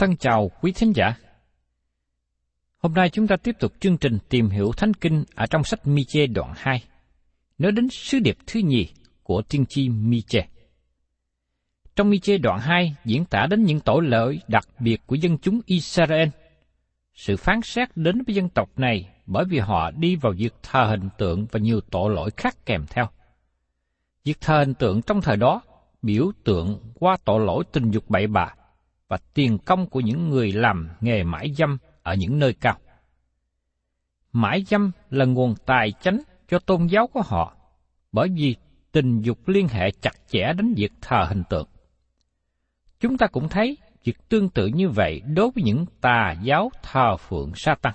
Thân chào quý thính giả. Hôm nay chúng ta tiếp tục chương trình tìm hiểu Thánh Kinh ở trong sách Mi-chê đoạn 2, nói đến sứ điệp thứ nhì của tiên tri Mi-chê. Trong Mi-chê đoạn 2 diễn tả đến những tội lỗi đặc biệt của dân chúng Israel. Sự phán xét đến với dân tộc này bởi vì họ đi vào việc thờ hình tượng và nhiều tội lỗi khác kèm theo. Việc thờ hình tượng trong thời đó biểu tượng qua tội lỗi tình dục bậy bạ và tiền công của những người làm nghề mãi dâm ở những nơi cao. Mãi dâm là nguồn tài chánh cho tôn giáo của họ, bởi vì tình dục liên hệ chặt chẽ đến việc thờ hình tượng. Chúng ta cũng thấy việc tương tự như vậy đối với những tà giáo thờ phượng sa tăng.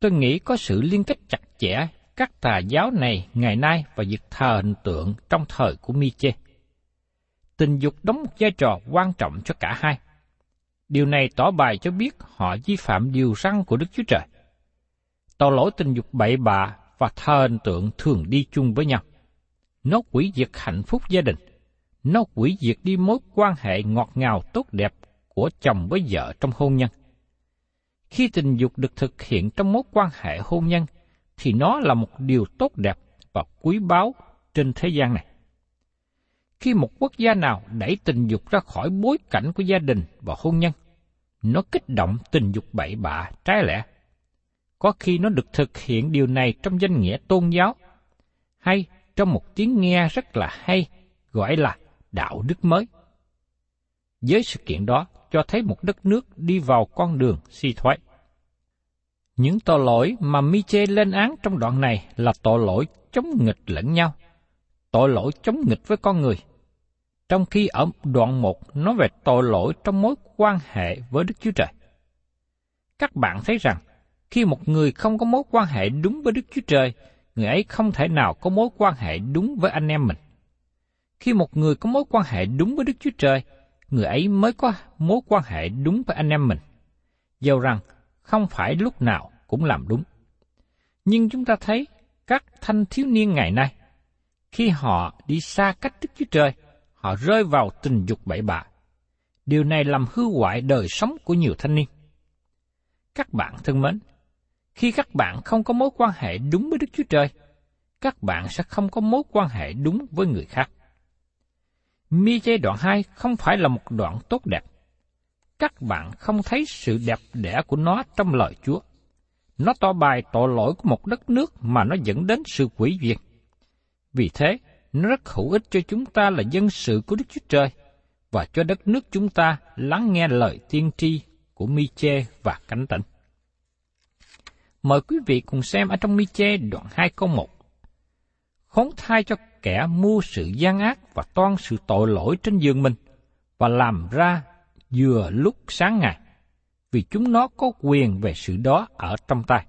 Tôi nghĩ có sự liên kết chặt chẽ các tà giáo này ngày nay và việc thờ hình tượng trong thời của Mi-chê tình dục đóng một vai trò quan trọng cho cả hai. Điều này tỏ bài cho biết họ vi phạm điều răn của Đức Chúa Trời. Tội lỗi tình dục bậy bạ và thờ hình tượng thường đi chung với nhau. Nó quỷ diệt hạnh phúc gia đình. Nó quỷ diệt đi mối quan hệ ngọt ngào tốt đẹp của chồng với vợ trong hôn nhân. Khi tình dục được thực hiện trong mối quan hệ hôn nhân, thì nó là một điều tốt đẹp và quý báu trên thế gian này khi một quốc gia nào đẩy tình dục ra khỏi bối cảnh của gia đình và hôn nhân, nó kích động tình dục bậy bạ, trái lẽ. Có khi nó được thực hiện điều này trong danh nghĩa tôn giáo, hay trong một tiếng nghe rất là hay, gọi là đạo đức mới. Với sự kiện đó cho thấy một đất nước đi vào con đường suy thoái. Những tội lỗi mà Miche lên án trong đoạn này là tội lỗi chống nghịch lẫn nhau, tội lỗi chống nghịch với con người. Trong khi ở đoạn 1 nói về tội lỗi trong mối quan hệ với Đức Chúa Trời. Các bạn thấy rằng, khi một người không có mối quan hệ đúng với Đức Chúa Trời, người ấy không thể nào có mối quan hệ đúng với anh em mình. Khi một người có mối quan hệ đúng với Đức Chúa Trời, người ấy mới có mối quan hệ đúng với anh em mình. Dầu rằng không phải lúc nào cũng làm đúng. Nhưng chúng ta thấy các thanh thiếu niên ngày nay, khi họ đi xa cách Đức Chúa Trời, họ rơi vào tình dục bậy bạ. Điều này làm hư hoại đời sống của nhiều thanh niên. Các bạn thân mến, khi các bạn không có mối quan hệ đúng với Đức Chúa Trời, các bạn sẽ không có mối quan hệ đúng với người khác. Mi chê đoạn 2 không phải là một đoạn tốt đẹp. các bạn không thấy sự đẹp đẽ của nó trong lời Chúa. Nó tỏ bài tội lỗi của một đất nước mà nó dẫn đến sự quỷ diệt. Vì thế, nó rất hữu ích cho chúng ta là dân sự của Đức Chúa Trời và cho đất nước chúng ta lắng nghe lời tiên tri của Mi-chê và cánh tỉnh. Mời quý vị cùng xem ở trong Mi-chê đoạn 2 câu 1. Khốn thai cho kẻ mua sự gian ác và toan sự tội lỗi trên giường mình và làm ra vừa lúc sáng ngày, vì chúng nó có quyền về sự đó ở trong tay.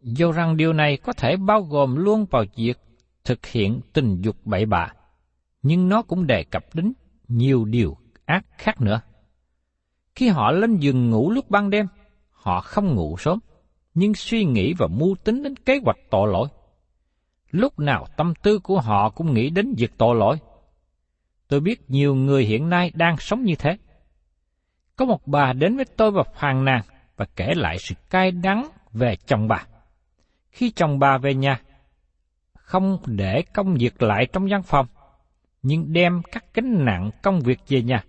Dù rằng điều này có thể bao gồm luôn vào việc thực hiện tình dục bậy bạ, nhưng nó cũng đề cập đến nhiều điều ác khác nữa. Khi họ lên giường ngủ lúc ban đêm, họ không ngủ sớm, nhưng suy nghĩ và mưu tính đến kế hoạch tội lỗi. Lúc nào tâm tư của họ cũng nghĩ đến việc tội lỗi. Tôi biết nhiều người hiện nay đang sống như thế. Có một bà đến với tôi và phàn nàn và kể lại sự cay đắng về chồng bà. Khi chồng bà về nhà, không để công việc lại trong văn phòng, nhưng đem các gánh nặng công việc về nhà.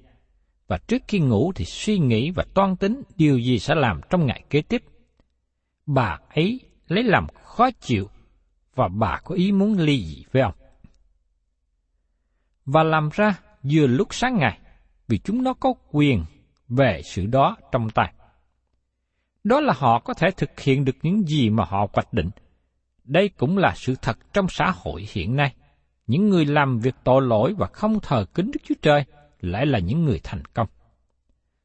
Và trước khi ngủ thì suy nghĩ và toan tính điều gì sẽ làm trong ngày kế tiếp. Bà ấy lấy làm khó chịu và bà có ý muốn ly dị với ông. Và làm ra vừa lúc sáng ngày, vì chúng nó có quyền về sự đó trong tay. Đó là họ có thể thực hiện được những gì mà họ hoạch định. Đây cũng là sự thật trong xã hội hiện nay. Những người làm việc tội lỗi và không thờ kính Đức Chúa Trời lại là những người thành công.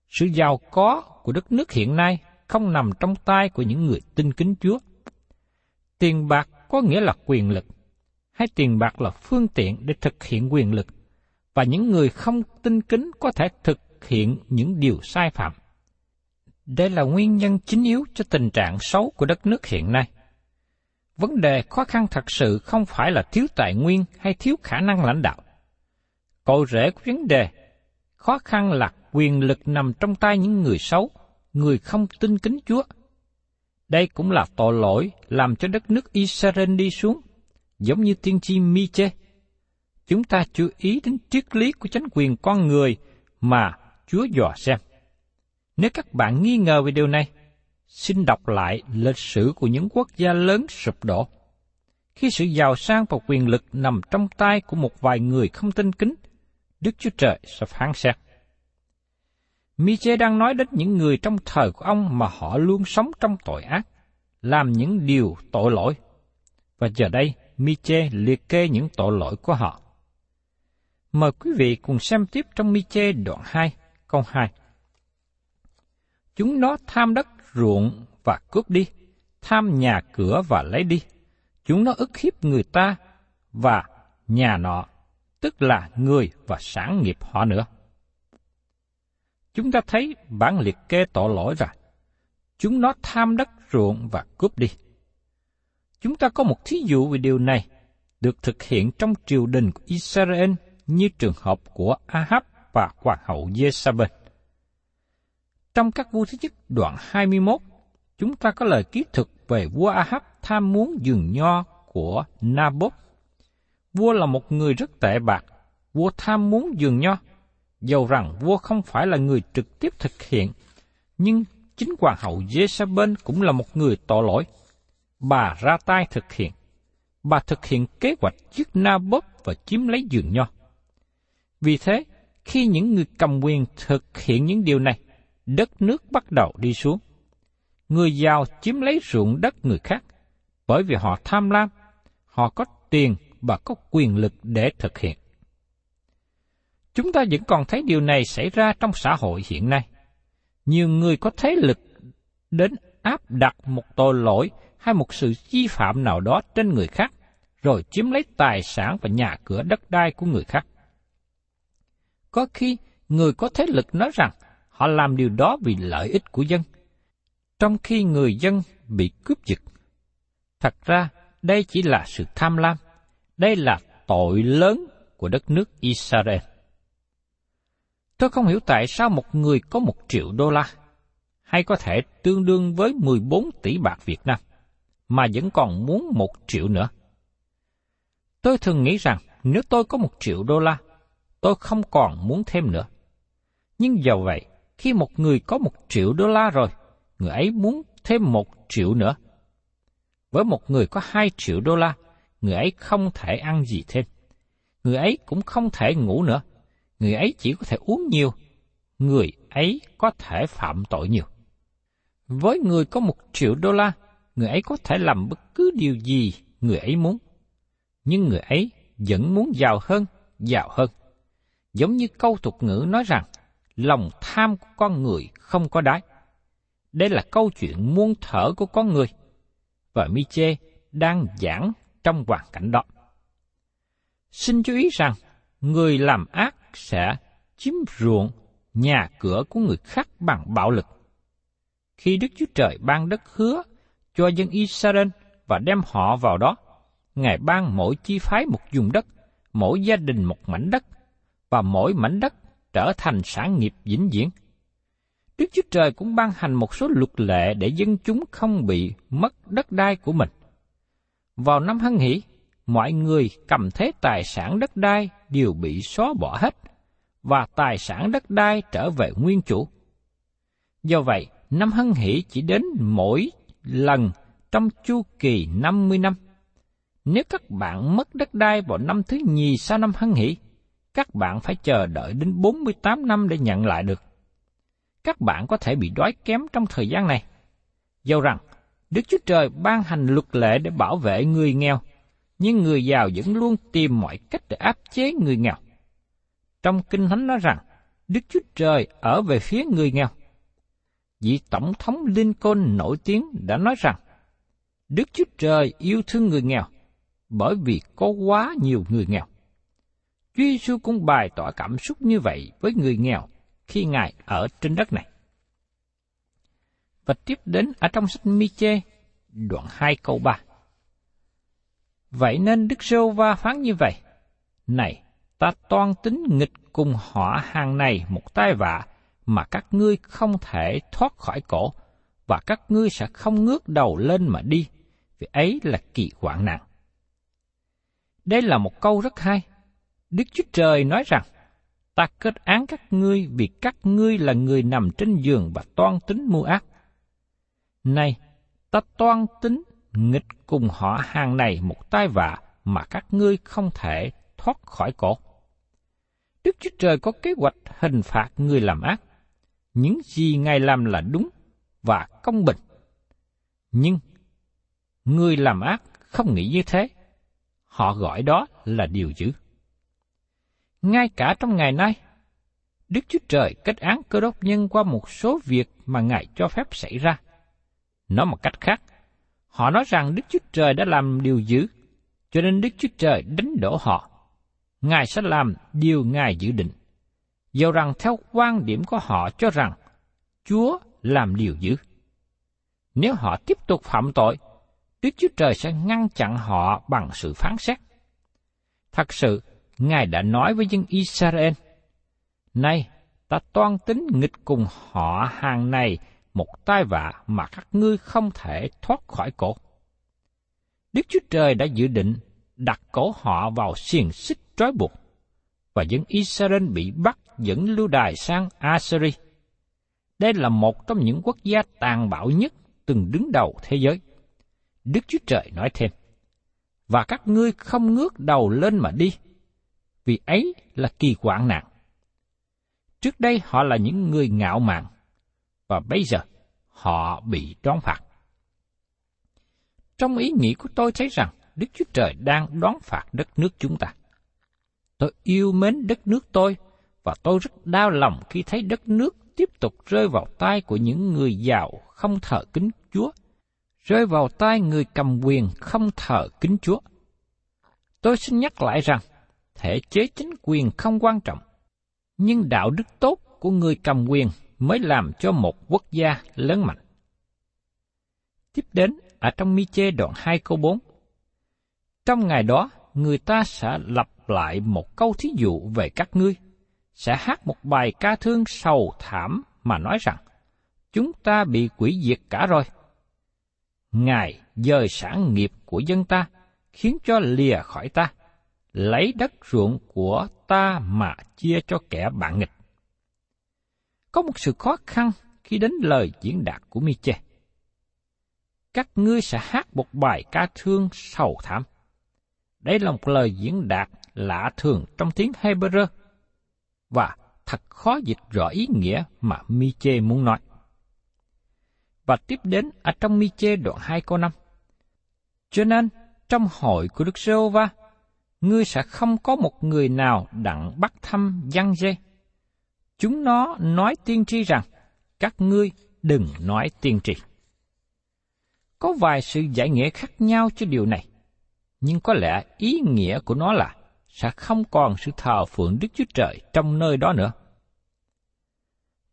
Sự giàu có của đất nước hiện nay không nằm trong tay của những người tin kính Chúa. Tiền bạc có nghĩa là quyền lực, hay tiền bạc là phương tiện để thực hiện quyền lực, và những người không tin kính có thể thực hiện những điều sai phạm. Đây là nguyên nhân chính yếu cho tình trạng xấu của đất nước hiện nay. Vấn đề khó khăn thật sự không phải là thiếu tài nguyên hay thiếu khả năng lãnh đạo. Cội rễ của vấn đề khó khăn là quyền lực nằm trong tay những người xấu, người không tin kính Chúa. Đây cũng là tội lỗi làm cho đất nước Israel đi xuống, giống như tiên tri Miche. Chúng ta chú ý đến triết lý của chính quyền con người mà Chúa dò xem. Nếu các bạn nghi ngờ về điều này, xin đọc lại lịch sử của những quốc gia lớn sụp đổ. Khi sự giàu sang và quyền lực nằm trong tay của một vài người không tin kính, Đức Chúa Trời sẽ phán xét. Miche đang nói đến những người trong thời của ông mà họ luôn sống trong tội ác, làm những điều tội lỗi. Và giờ đây, Miche liệt kê những tội lỗi của họ. Mời quý vị cùng xem tiếp trong Miche đoạn 2, câu 2. Chúng nó tham đất ruộng và cướp đi, tham nhà cửa và lấy đi. Chúng nó ức hiếp người ta và nhà nọ, tức là người và sản nghiệp họ nữa. Chúng ta thấy bản liệt kê tội lỗi rằng Chúng nó tham đất ruộng và cướp đi. Chúng ta có một thí dụ về điều này được thực hiện trong triều đình của Israel như trường hợp của Ahab và hoàng hậu Jezabel. Trong các vua thứ nhất đoạn 21, chúng ta có lời ký thực về vua Ahab tham muốn giường nho của Naboth. Vua là một người rất tệ bạc, vua tham muốn giường nho, dầu rằng vua không phải là người trực tiếp thực hiện, nhưng chính hoàng hậu Jezabel cũng là một người tội lỗi. Bà ra tay thực hiện. Bà thực hiện kế hoạch giết Naboth và chiếm lấy giường nho. Vì thế, khi những người cầm quyền thực hiện những điều này, đất nước bắt đầu đi xuống. Người giàu chiếm lấy ruộng đất người khác, bởi vì họ tham lam, họ có tiền và có quyền lực để thực hiện. Chúng ta vẫn còn thấy điều này xảy ra trong xã hội hiện nay. Nhiều người có thế lực đến áp đặt một tội lỗi hay một sự vi phạm nào đó trên người khác, rồi chiếm lấy tài sản và nhà cửa đất đai của người khác. Có khi người có thế lực nói rằng họ làm điều đó vì lợi ích của dân, trong khi người dân bị cướp giật. Thật ra, đây chỉ là sự tham lam. Đây là tội lớn của đất nước Israel. Tôi không hiểu tại sao một người có một triệu đô la, hay có thể tương đương với 14 tỷ bạc Việt Nam, mà vẫn còn muốn một triệu nữa. Tôi thường nghĩ rằng nếu tôi có một triệu đô la, tôi không còn muốn thêm nữa. Nhưng dầu vậy, khi một người có một triệu đô la rồi, người ấy muốn thêm một triệu nữa. Với một người có hai triệu đô la, người ấy không thể ăn gì thêm. Người ấy cũng không thể ngủ nữa. Người ấy chỉ có thể uống nhiều. Người ấy có thể phạm tội nhiều. Với người có một triệu đô la, người ấy có thể làm bất cứ điều gì người ấy muốn. Nhưng người ấy vẫn muốn giàu hơn, giàu hơn. Giống như câu tục ngữ nói rằng, lòng tham của con người không có đáy. Đây là câu chuyện muôn thở của con người. Và Miche đang giảng trong hoàn cảnh đó. Xin chú ý rằng, người làm ác sẽ chiếm ruộng nhà cửa của người khác bằng bạo lực. Khi Đức Chúa Trời ban đất hứa cho dân Israel và đem họ vào đó, Ngài ban mỗi chi phái một vùng đất, mỗi gia đình một mảnh đất, và mỗi mảnh đất trở thành sản nghiệp vĩnh viễn. Đức Chúa Trời cũng ban hành một số luật lệ để dân chúng không bị mất đất đai của mình. Vào năm Hân Hỷ, mọi người cầm thế tài sản đất đai đều bị xóa bỏ hết, và tài sản đất đai trở về nguyên chủ. Do vậy, năm Hân Hỷ chỉ đến mỗi lần trong chu kỳ 50 năm. Nếu các bạn mất đất đai vào năm thứ nhì sau năm Hân Hỷ, các bạn phải chờ đợi đến 48 năm để nhận lại được. Các bạn có thể bị đói kém trong thời gian này. Dẫu rằng, Đức Chúa Trời ban hành luật lệ để bảo vệ người nghèo, nhưng người giàu vẫn luôn tìm mọi cách để áp chế người nghèo. Trong Kinh Thánh nói rằng, Đức Chúa Trời ở về phía người nghèo. Vị Tổng thống Lincoln nổi tiếng đã nói rằng, Đức Chúa Trời yêu thương người nghèo, bởi vì có quá nhiều người nghèo. Chúa Giêsu cũng bày tỏ cảm xúc như vậy với người nghèo khi Ngài ở trên đất này. Và tiếp đến ở trong sách Mi-chê, đoạn 2 câu 3. Vậy nên Đức Sô Va phán như vậy, Này, ta toan tính nghịch cùng họ hàng này một tai vạ mà các ngươi không thể thoát khỏi cổ, và các ngươi sẽ không ngước đầu lên mà đi, vì ấy là kỳ hoạn nạn. Đây là một câu rất hay. Đức Chúa Trời nói rằng, ta kết án các ngươi vì các ngươi là người nằm trên giường và toan tính mua ác. Này, ta toan tính nghịch cùng họ hàng này một tai vạ mà các ngươi không thể thoát khỏi cổ. Đức Chúa Trời có kế hoạch hình phạt người làm ác. Những gì Ngài làm là đúng và công bình. Nhưng, người làm ác không nghĩ như thế. Họ gọi đó là điều dữ. Ngay cả trong ngày nay, Đức Chúa Trời kết án cơ đốc nhân qua một số việc mà Ngài cho phép xảy ra. Nói một cách khác, họ nói rằng Đức Chúa Trời đã làm điều dữ, cho nên Đức Chúa Trời đánh đổ họ. Ngài sẽ làm điều Ngài dự định. Dầu rằng theo quan điểm của họ cho rằng Chúa làm điều dữ. Nếu họ tiếp tục phạm tội, Đức Chúa Trời sẽ ngăn chặn họ bằng sự phán xét. Thật sự, Ngài đã nói với dân Israel, Này, ta toan tính nghịch cùng họ hàng này một tai vạ mà các ngươi không thể thoát khỏi cổ. Đức Chúa Trời đã dự định đặt cổ họ vào xiềng xích trói buộc, và dân Israel bị bắt dẫn lưu đài sang Assyria. Đây là một trong những quốc gia tàn bạo nhất từng đứng đầu thế giới. Đức Chúa Trời nói thêm, và các ngươi không ngước đầu lên mà đi, vì ấy là kỳ hoạn nạn. Trước đây họ là những người ngạo mạn, và bây giờ họ bị đón phạt. Trong ý nghĩ của tôi thấy rằng Đức Chúa Trời đang đón phạt đất nước chúng ta. Tôi yêu mến đất nước tôi, và tôi rất đau lòng khi thấy đất nước tiếp tục rơi vào tay của những người giàu không thờ kính Chúa, rơi vào tay người cầm quyền không thờ kính Chúa. Tôi xin nhắc lại rằng, thể chế chính quyền không quan trọng, nhưng đạo đức tốt của người cầm quyền mới làm cho một quốc gia lớn mạnh. Tiếp đến, ở trong mi chê đoạn 2 câu 4. Trong ngày đó, người ta sẽ lặp lại một câu thí dụ về các ngươi, sẽ hát một bài ca thương sầu thảm mà nói rằng, chúng ta bị quỷ diệt cả rồi. Ngài dời sản nghiệp của dân ta, khiến cho lìa khỏi ta lấy đất ruộng của ta mà chia cho kẻ bạn nghịch. Có một sự khó khăn khi đến lời diễn đạt của Miche. Các ngươi sẽ hát một bài ca thương sầu thảm. Đây là một lời diễn đạt lạ thường trong tiếng Hebrew và thật khó dịch rõ ý nghĩa mà Miche muốn nói. Và tiếp đến ở trong Miche đoạn 2 câu 5. Cho nên, trong hội của Đức giê va ngươi sẽ không có một người nào đặng bắt thăm văn dê. Chúng nó nói tiên tri rằng, các ngươi đừng nói tiên tri. Có vài sự giải nghĩa khác nhau cho điều này, nhưng có lẽ ý nghĩa của nó là sẽ không còn sự thờ phượng Đức Chúa Trời trong nơi đó nữa.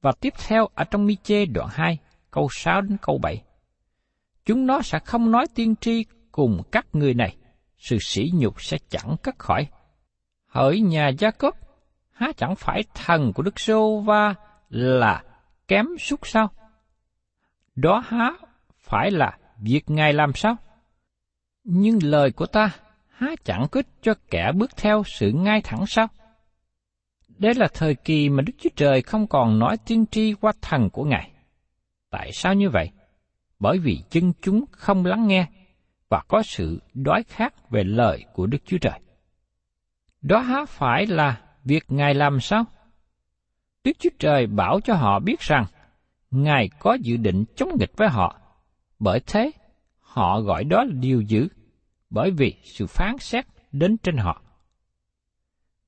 Và tiếp theo ở trong mi chê đoạn 2, câu 6 đến câu 7. Chúng nó sẽ không nói tiên tri cùng các người này, sự sỉ nhục sẽ chẳng cất khỏi. Hỡi nhà gia cốp, há chẳng phải thần của Đức Sô Va là kém suốt sao? Đó há phải là việc Ngài làm sao? Nhưng lời của ta há chẳng kích cho kẻ bước theo sự ngay thẳng sao? Đây là thời kỳ mà Đức Chúa Trời không còn nói tiên tri qua thần của Ngài. Tại sao như vậy? Bởi vì chân chúng không lắng nghe và có sự đói khát về lời của Đức Chúa Trời. Đó há phải là việc Ngài làm sao? Đức Chúa Trời bảo cho họ biết rằng Ngài có dự định chống nghịch với họ, bởi thế họ gọi đó là điều dữ, bởi vì sự phán xét đến trên họ.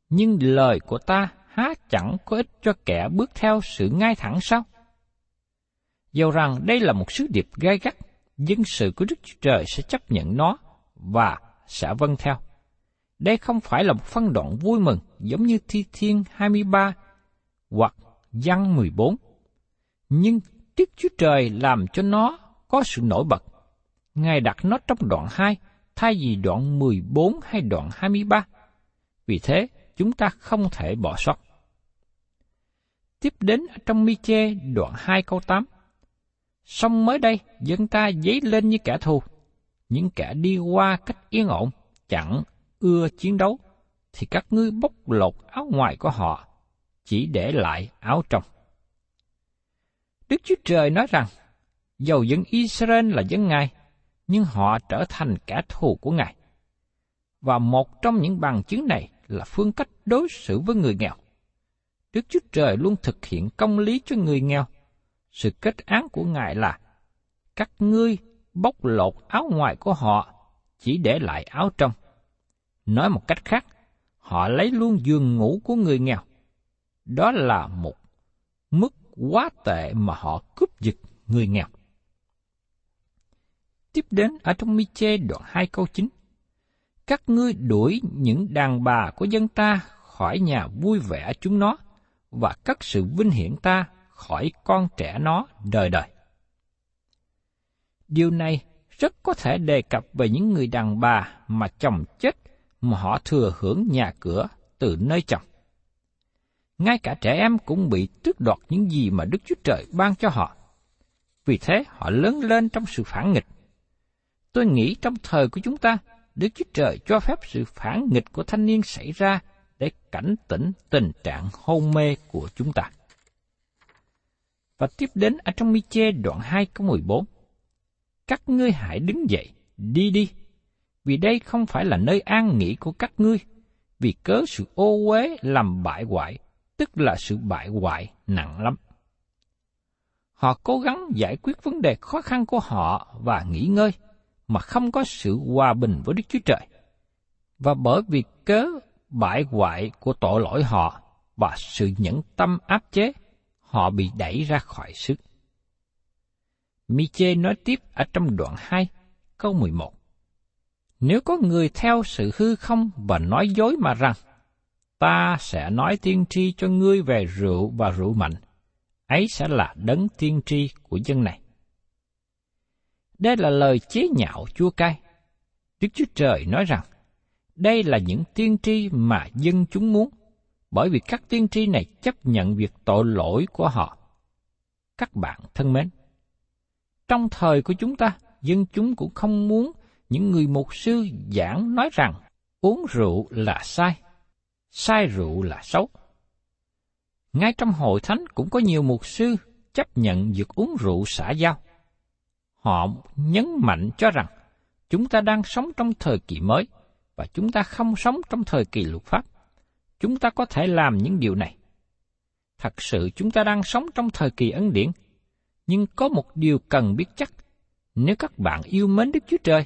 Nhưng lời của ta há chẳng có ích cho kẻ bước theo sự ngay thẳng sao? Dầu rằng đây là một sứ điệp gai gắt, dân sự của Đức Chúa Trời sẽ chấp nhận nó và sẽ vâng theo. Đây không phải là một phân đoạn vui mừng giống như Thi Thiên 23 hoặc Văn 14. Nhưng Đức Chúa Trời làm cho nó có sự nổi bật. Ngài đặt nó trong đoạn 2 thay vì đoạn 14 hay đoạn 23. Vì thế, chúng ta không thể bỏ sót. Tiếp đến trong Mi-chê đoạn 2 câu 8. Xong mới đây, dân ta dấy lên như kẻ thù. Những kẻ đi qua cách yên ổn, chẳng ưa chiến đấu, thì các ngươi bóc lột áo ngoài của họ, chỉ để lại áo trong. Đức Chúa Trời nói rằng, dầu dân Israel là dân Ngài, nhưng họ trở thành kẻ thù của Ngài. Và một trong những bằng chứng này là phương cách đối xử với người nghèo. Đức Chúa Trời luôn thực hiện công lý cho người nghèo. Sự kết án của Ngài là, các ngươi bóc lột áo ngoài của họ, chỉ để lại áo trong. Nói một cách khác, họ lấy luôn giường ngủ của người nghèo. Đó là một mức quá tệ mà họ cướp giật người nghèo. Tiếp đến ở trong Mi-chê đoạn 2 câu 9. Các ngươi đuổi những đàn bà của dân ta khỏi nhà vui vẻ chúng nó và cất sự vinh hiển ta khỏi con trẻ nó đời đời. Điều này rất có thể đề cập về những người đàn bà mà chồng chết mà họ thừa hưởng nhà cửa từ nơi chồng. Ngay cả trẻ em cũng bị tước đoạt những gì mà Đức Chúa Trời ban cho họ. Vì thế họ lớn lên trong sự phản nghịch. Tôi nghĩ trong thời của chúng ta, Đức Chúa Trời cho phép sự phản nghịch của thanh niên xảy ra để cảnh tỉnh tình trạng hôn mê của chúng ta. Và tiếp đến ở trong Mi-chê đoạn 2 câu 14. Các ngươi hãy đứng dậy, đi đi, vì đây không phải là nơi an nghỉ của các ngươi, vì cớ sự ô uế làm bại hoại, tức là sự bại hoại nặng lắm. Họ cố gắng giải quyết vấn đề khó khăn của họ và nghỉ ngơi, mà không có sự hòa bình với Đức Chúa Trời. Và bởi vì cớ bại hoại của tội lỗi họ và sự nhẫn tâm áp chế, họ bị đẩy ra khỏi sức. Miche nói tiếp ở trong đoạn 2, câu 11. Nếu có người theo sự hư không và nói dối mà rằng, ta sẽ nói tiên tri cho ngươi về rượu và rượu mạnh, ấy sẽ là đấng tiên tri của dân này. Đây là lời chế nhạo chua cay. Đức Chúa Trời nói rằng, đây là những tiên tri mà dân chúng muốn, bởi vì các tiên tri này chấp nhận việc tội lỗi của họ. Các bạn thân mến, trong thời của chúng ta, dân chúng cũng không muốn những người mục sư giảng nói rằng uống rượu là sai, sai rượu là xấu. Ngay trong hội thánh cũng có nhiều mục sư chấp nhận việc uống rượu xả giao. Họ nhấn mạnh cho rằng chúng ta đang sống trong thời kỳ mới và chúng ta không sống trong thời kỳ luật pháp. Chúng ta có thể làm những điều này. Thật sự chúng ta đang sống trong thời kỳ ân điển, nhưng có một điều cần biết chắc. Nếu các bạn yêu mến Đức Chúa Trời,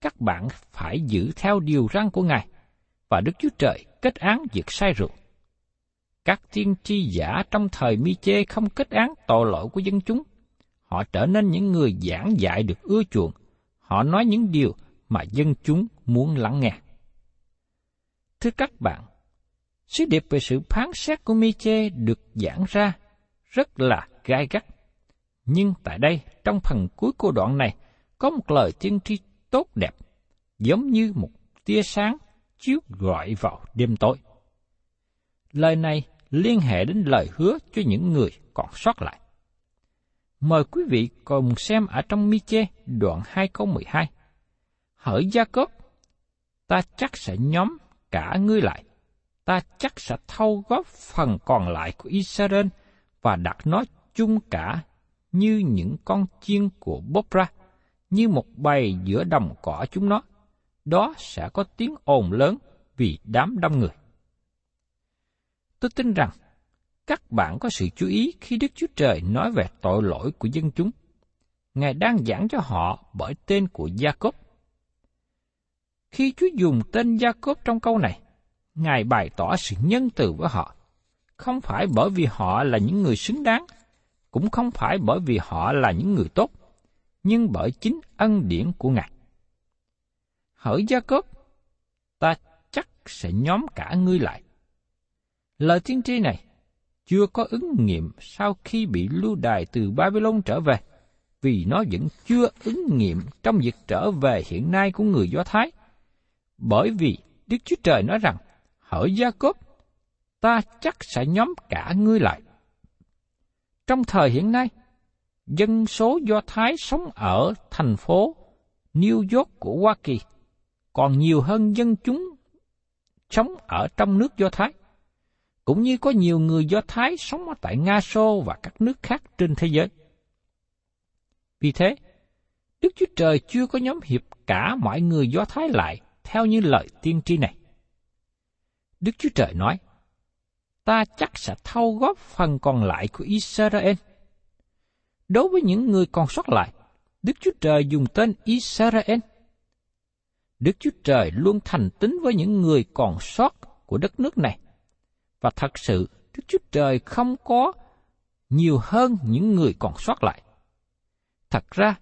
các bạn phải giữ theo điều răn của Ngài, và Đức Chúa Trời kết án việc sai rượu. Các tiên tri giả trong thời mi chê không kết án tội lỗi của dân chúng. Họ trở nên những người giảng dạy được ưa chuộng. Họ nói những điều mà dân chúng muốn lắng nghe. Thưa các bạn, sứ điệp về sự phán xét của Miche được giảng ra rất là gai gắt. Nhưng tại đây, trong phần cuối của đoạn này, có một lời tiên tri tốt đẹp, giống như một tia sáng chiếu gọi vào đêm tối. Lời này liên hệ đến lời hứa cho những người còn sót lại. Mời quý vị cùng xem ở trong Mi-chê đoạn 2 câu 12. Hỡi Gia Cốp, ta chắc sẽ nhóm cả ngươi lại, ta chắc sẽ thâu góp phần còn lại của Israel và đặt nó chung cả như những con chiên của Bopra, như một bầy giữa đồng cỏ chúng nó. Đó sẽ có tiếng ồn lớn vì đám đông người. Tôi tin rằng các bạn có sự chú ý khi Đức Chúa Trời nói về tội lỗi của dân chúng. Ngài đang giảng cho họ bởi tên của Gia Cốp. Khi Chúa dùng tên Gia Cốp trong câu này, Ngài bày tỏ sự nhân từ với họ, không phải bởi vì họ là những người xứng đáng, cũng không phải bởi vì họ là những người tốt, nhưng bởi chính ân điển của Ngài. Hỡi Gia Cốp, ta chắc sẽ nhóm cả ngươi lại. Lời tiên tri này chưa có ứng nghiệm sau khi bị lưu đài từ Babylon trở về, vì nó vẫn chưa ứng nghiệm trong việc trở về hiện nay của người Do Thái. Bởi vì Đức Chúa Trời nói rằng, hỡi Gia Cốp, ta chắc sẽ nhóm cả ngươi lại. Trong thời hiện nay, dân số Do Thái sống ở thành phố New York của Hoa Kỳ còn nhiều hơn dân chúng sống ở trong nước Do Thái cũng như có nhiều người Do Thái sống ở tại Nga Xô và các nước khác trên thế giới. Vì thế, Đức Chúa Trời chưa có nhóm hiệp cả mọi người Do Thái lại theo như lời tiên tri này. Đức Chúa Trời nói, ta chắc sẽ thâu góp phần còn lại của Israel. Đối với những người còn sót lại, Đức Chúa Trời dùng tên Israel. Đức Chúa Trời luôn thành tín với những người còn sót của đất nước này và thật sự Đức Chúa Trời không có nhiều hơn những người còn sót lại. Thật ra,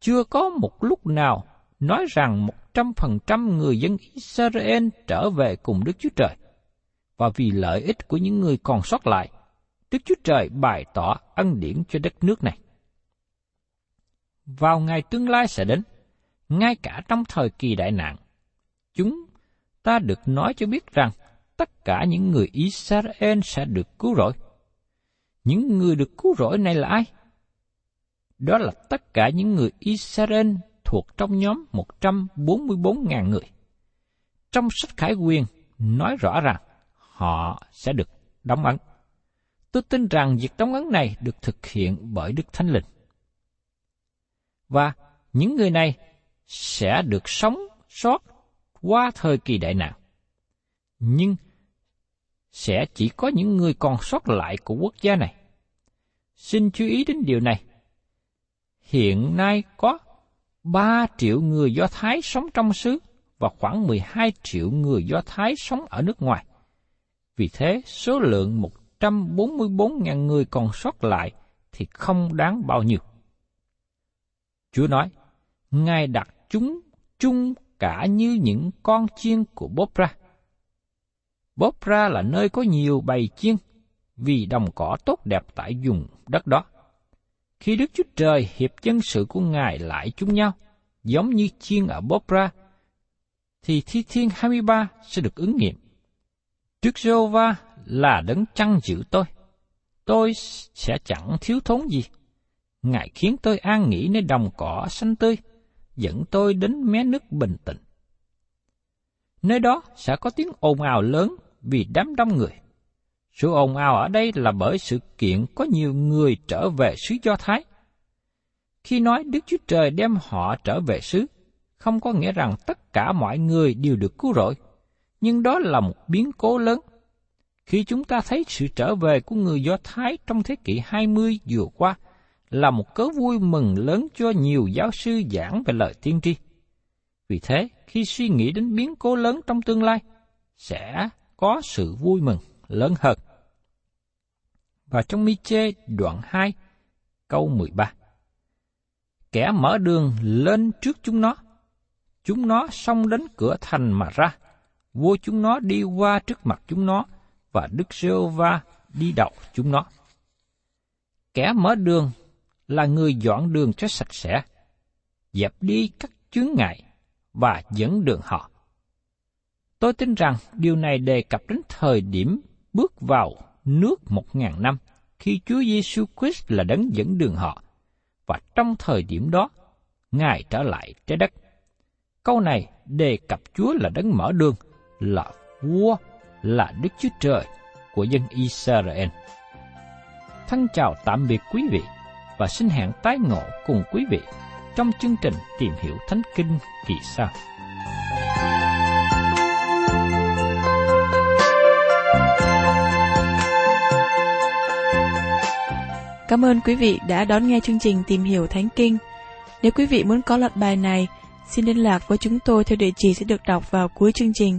chưa có một lúc nào nói rằng một trăm phần trăm người dân Israel trở về cùng Đức Chúa Trời. Và vì lợi ích của những người còn sót lại, Đức Chúa Trời bày tỏ ân điển cho đất nước này. Vào ngày tương lai sẽ đến, ngay cả trong thời kỳ đại nạn, chúng ta được nói cho biết rằng tất cả những người Israel sẽ được cứu rỗi. Những người được cứu rỗi này là ai? Đó là tất cả những người Israel thuộc trong nhóm 144.000 người. Trong sách Khải Quyền nói rõ rằng họ sẽ được đóng ấn. Tôi tin rằng việc đóng ấn này được thực hiện bởi Đức Thánh Linh. Và những người này sẽ được sống sót qua thời kỳ đại nạn. Nhưng sẽ chỉ có những người còn sót lại của quốc gia này. Xin chú ý đến điều này. Hiện nay có 3 triệu người Do Thái sống trong xứ và khoảng 12 triệu người Do Thái sống ở nước ngoài. Vì thế, số lượng 144.000 người còn sót lại thì không đáng bao nhiêu. Chúa nói, Ngài đặt chúng chung cả như những con chiên của Bopra. Bopra là nơi có nhiều bầy chiên, vì đồng cỏ tốt đẹp tại vùng đất đó. Khi Đức Chúa Trời hiệp chân sự của Ngài lại chung nhau, giống như chiên ở Bopra, thì Thi Thiên 23 sẽ được ứng nghiệm. Đức giê va là đấng chăn giữ tôi. Tôi sẽ chẳng thiếu thốn gì. Ngài khiến tôi an nghỉ nơi đồng cỏ xanh tươi, dẫn tôi đến mé nước bình tĩnh. Nơi đó sẽ có tiếng ồn ào lớn vì đám đông người. Sự ồn ào ở đây là bởi sự kiện có nhiều người trở về xứ Do Thái. Khi nói Đức Chúa Trời đem họ trở về xứ, không có nghĩa rằng tất cả mọi người đều được cứu rỗi, nhưng đó là một biến cố lớn. Khi chúng ta thấy sự trở về của người Do Thái trong thế kỷ 20 vừa qua là một cớ vui mừng lớn cho nhiều giáo sư giảng về lời tiên tri. Vì thế, khi suy nghĩ đến biến cố lớn trong tương lai, sẽ có sự vui mừng lớn hơn. Và trong mi chê đoạn 2, câu 13. Kẻ mở đường lên trước chúng nó, chúng nó xông đến cửa thành mà ra, vua chúng nó đi qua trước mặt chúng nó, và Đức giê va đi đầu chúng nó. Kẻ mở đường là người dọn đường cho sạch sẽ, dẹp đi các chướng ngại và dẫn đường họ. Tôi tin rằng điều này đề cập đến thời điểm bước vào nước một ngàn năm khi Chúa Giêsu Christ là đấng dẫn đường họ, và trong thời điểm đó, Ngài trở lại trái đất. Câu này đề cập Chúa là đấng mở đường, là vua, là Đức Chúa Trời của dân Israel. Thân chào tạm biệt quý vị và xin hẹn tái ngộ cùng quý vị trong chương trình tìm hiểu Thánh Kinh kỳ sau. Cảm ơn quý vị đã đón nghe chương trình Tìm hiểu Thánh Kinh. Nếu quý vị muốn có loạt bài này, xin liên lạc với chúng tôi theo địa chỉ sẽ được đọc vào cuối chương trình.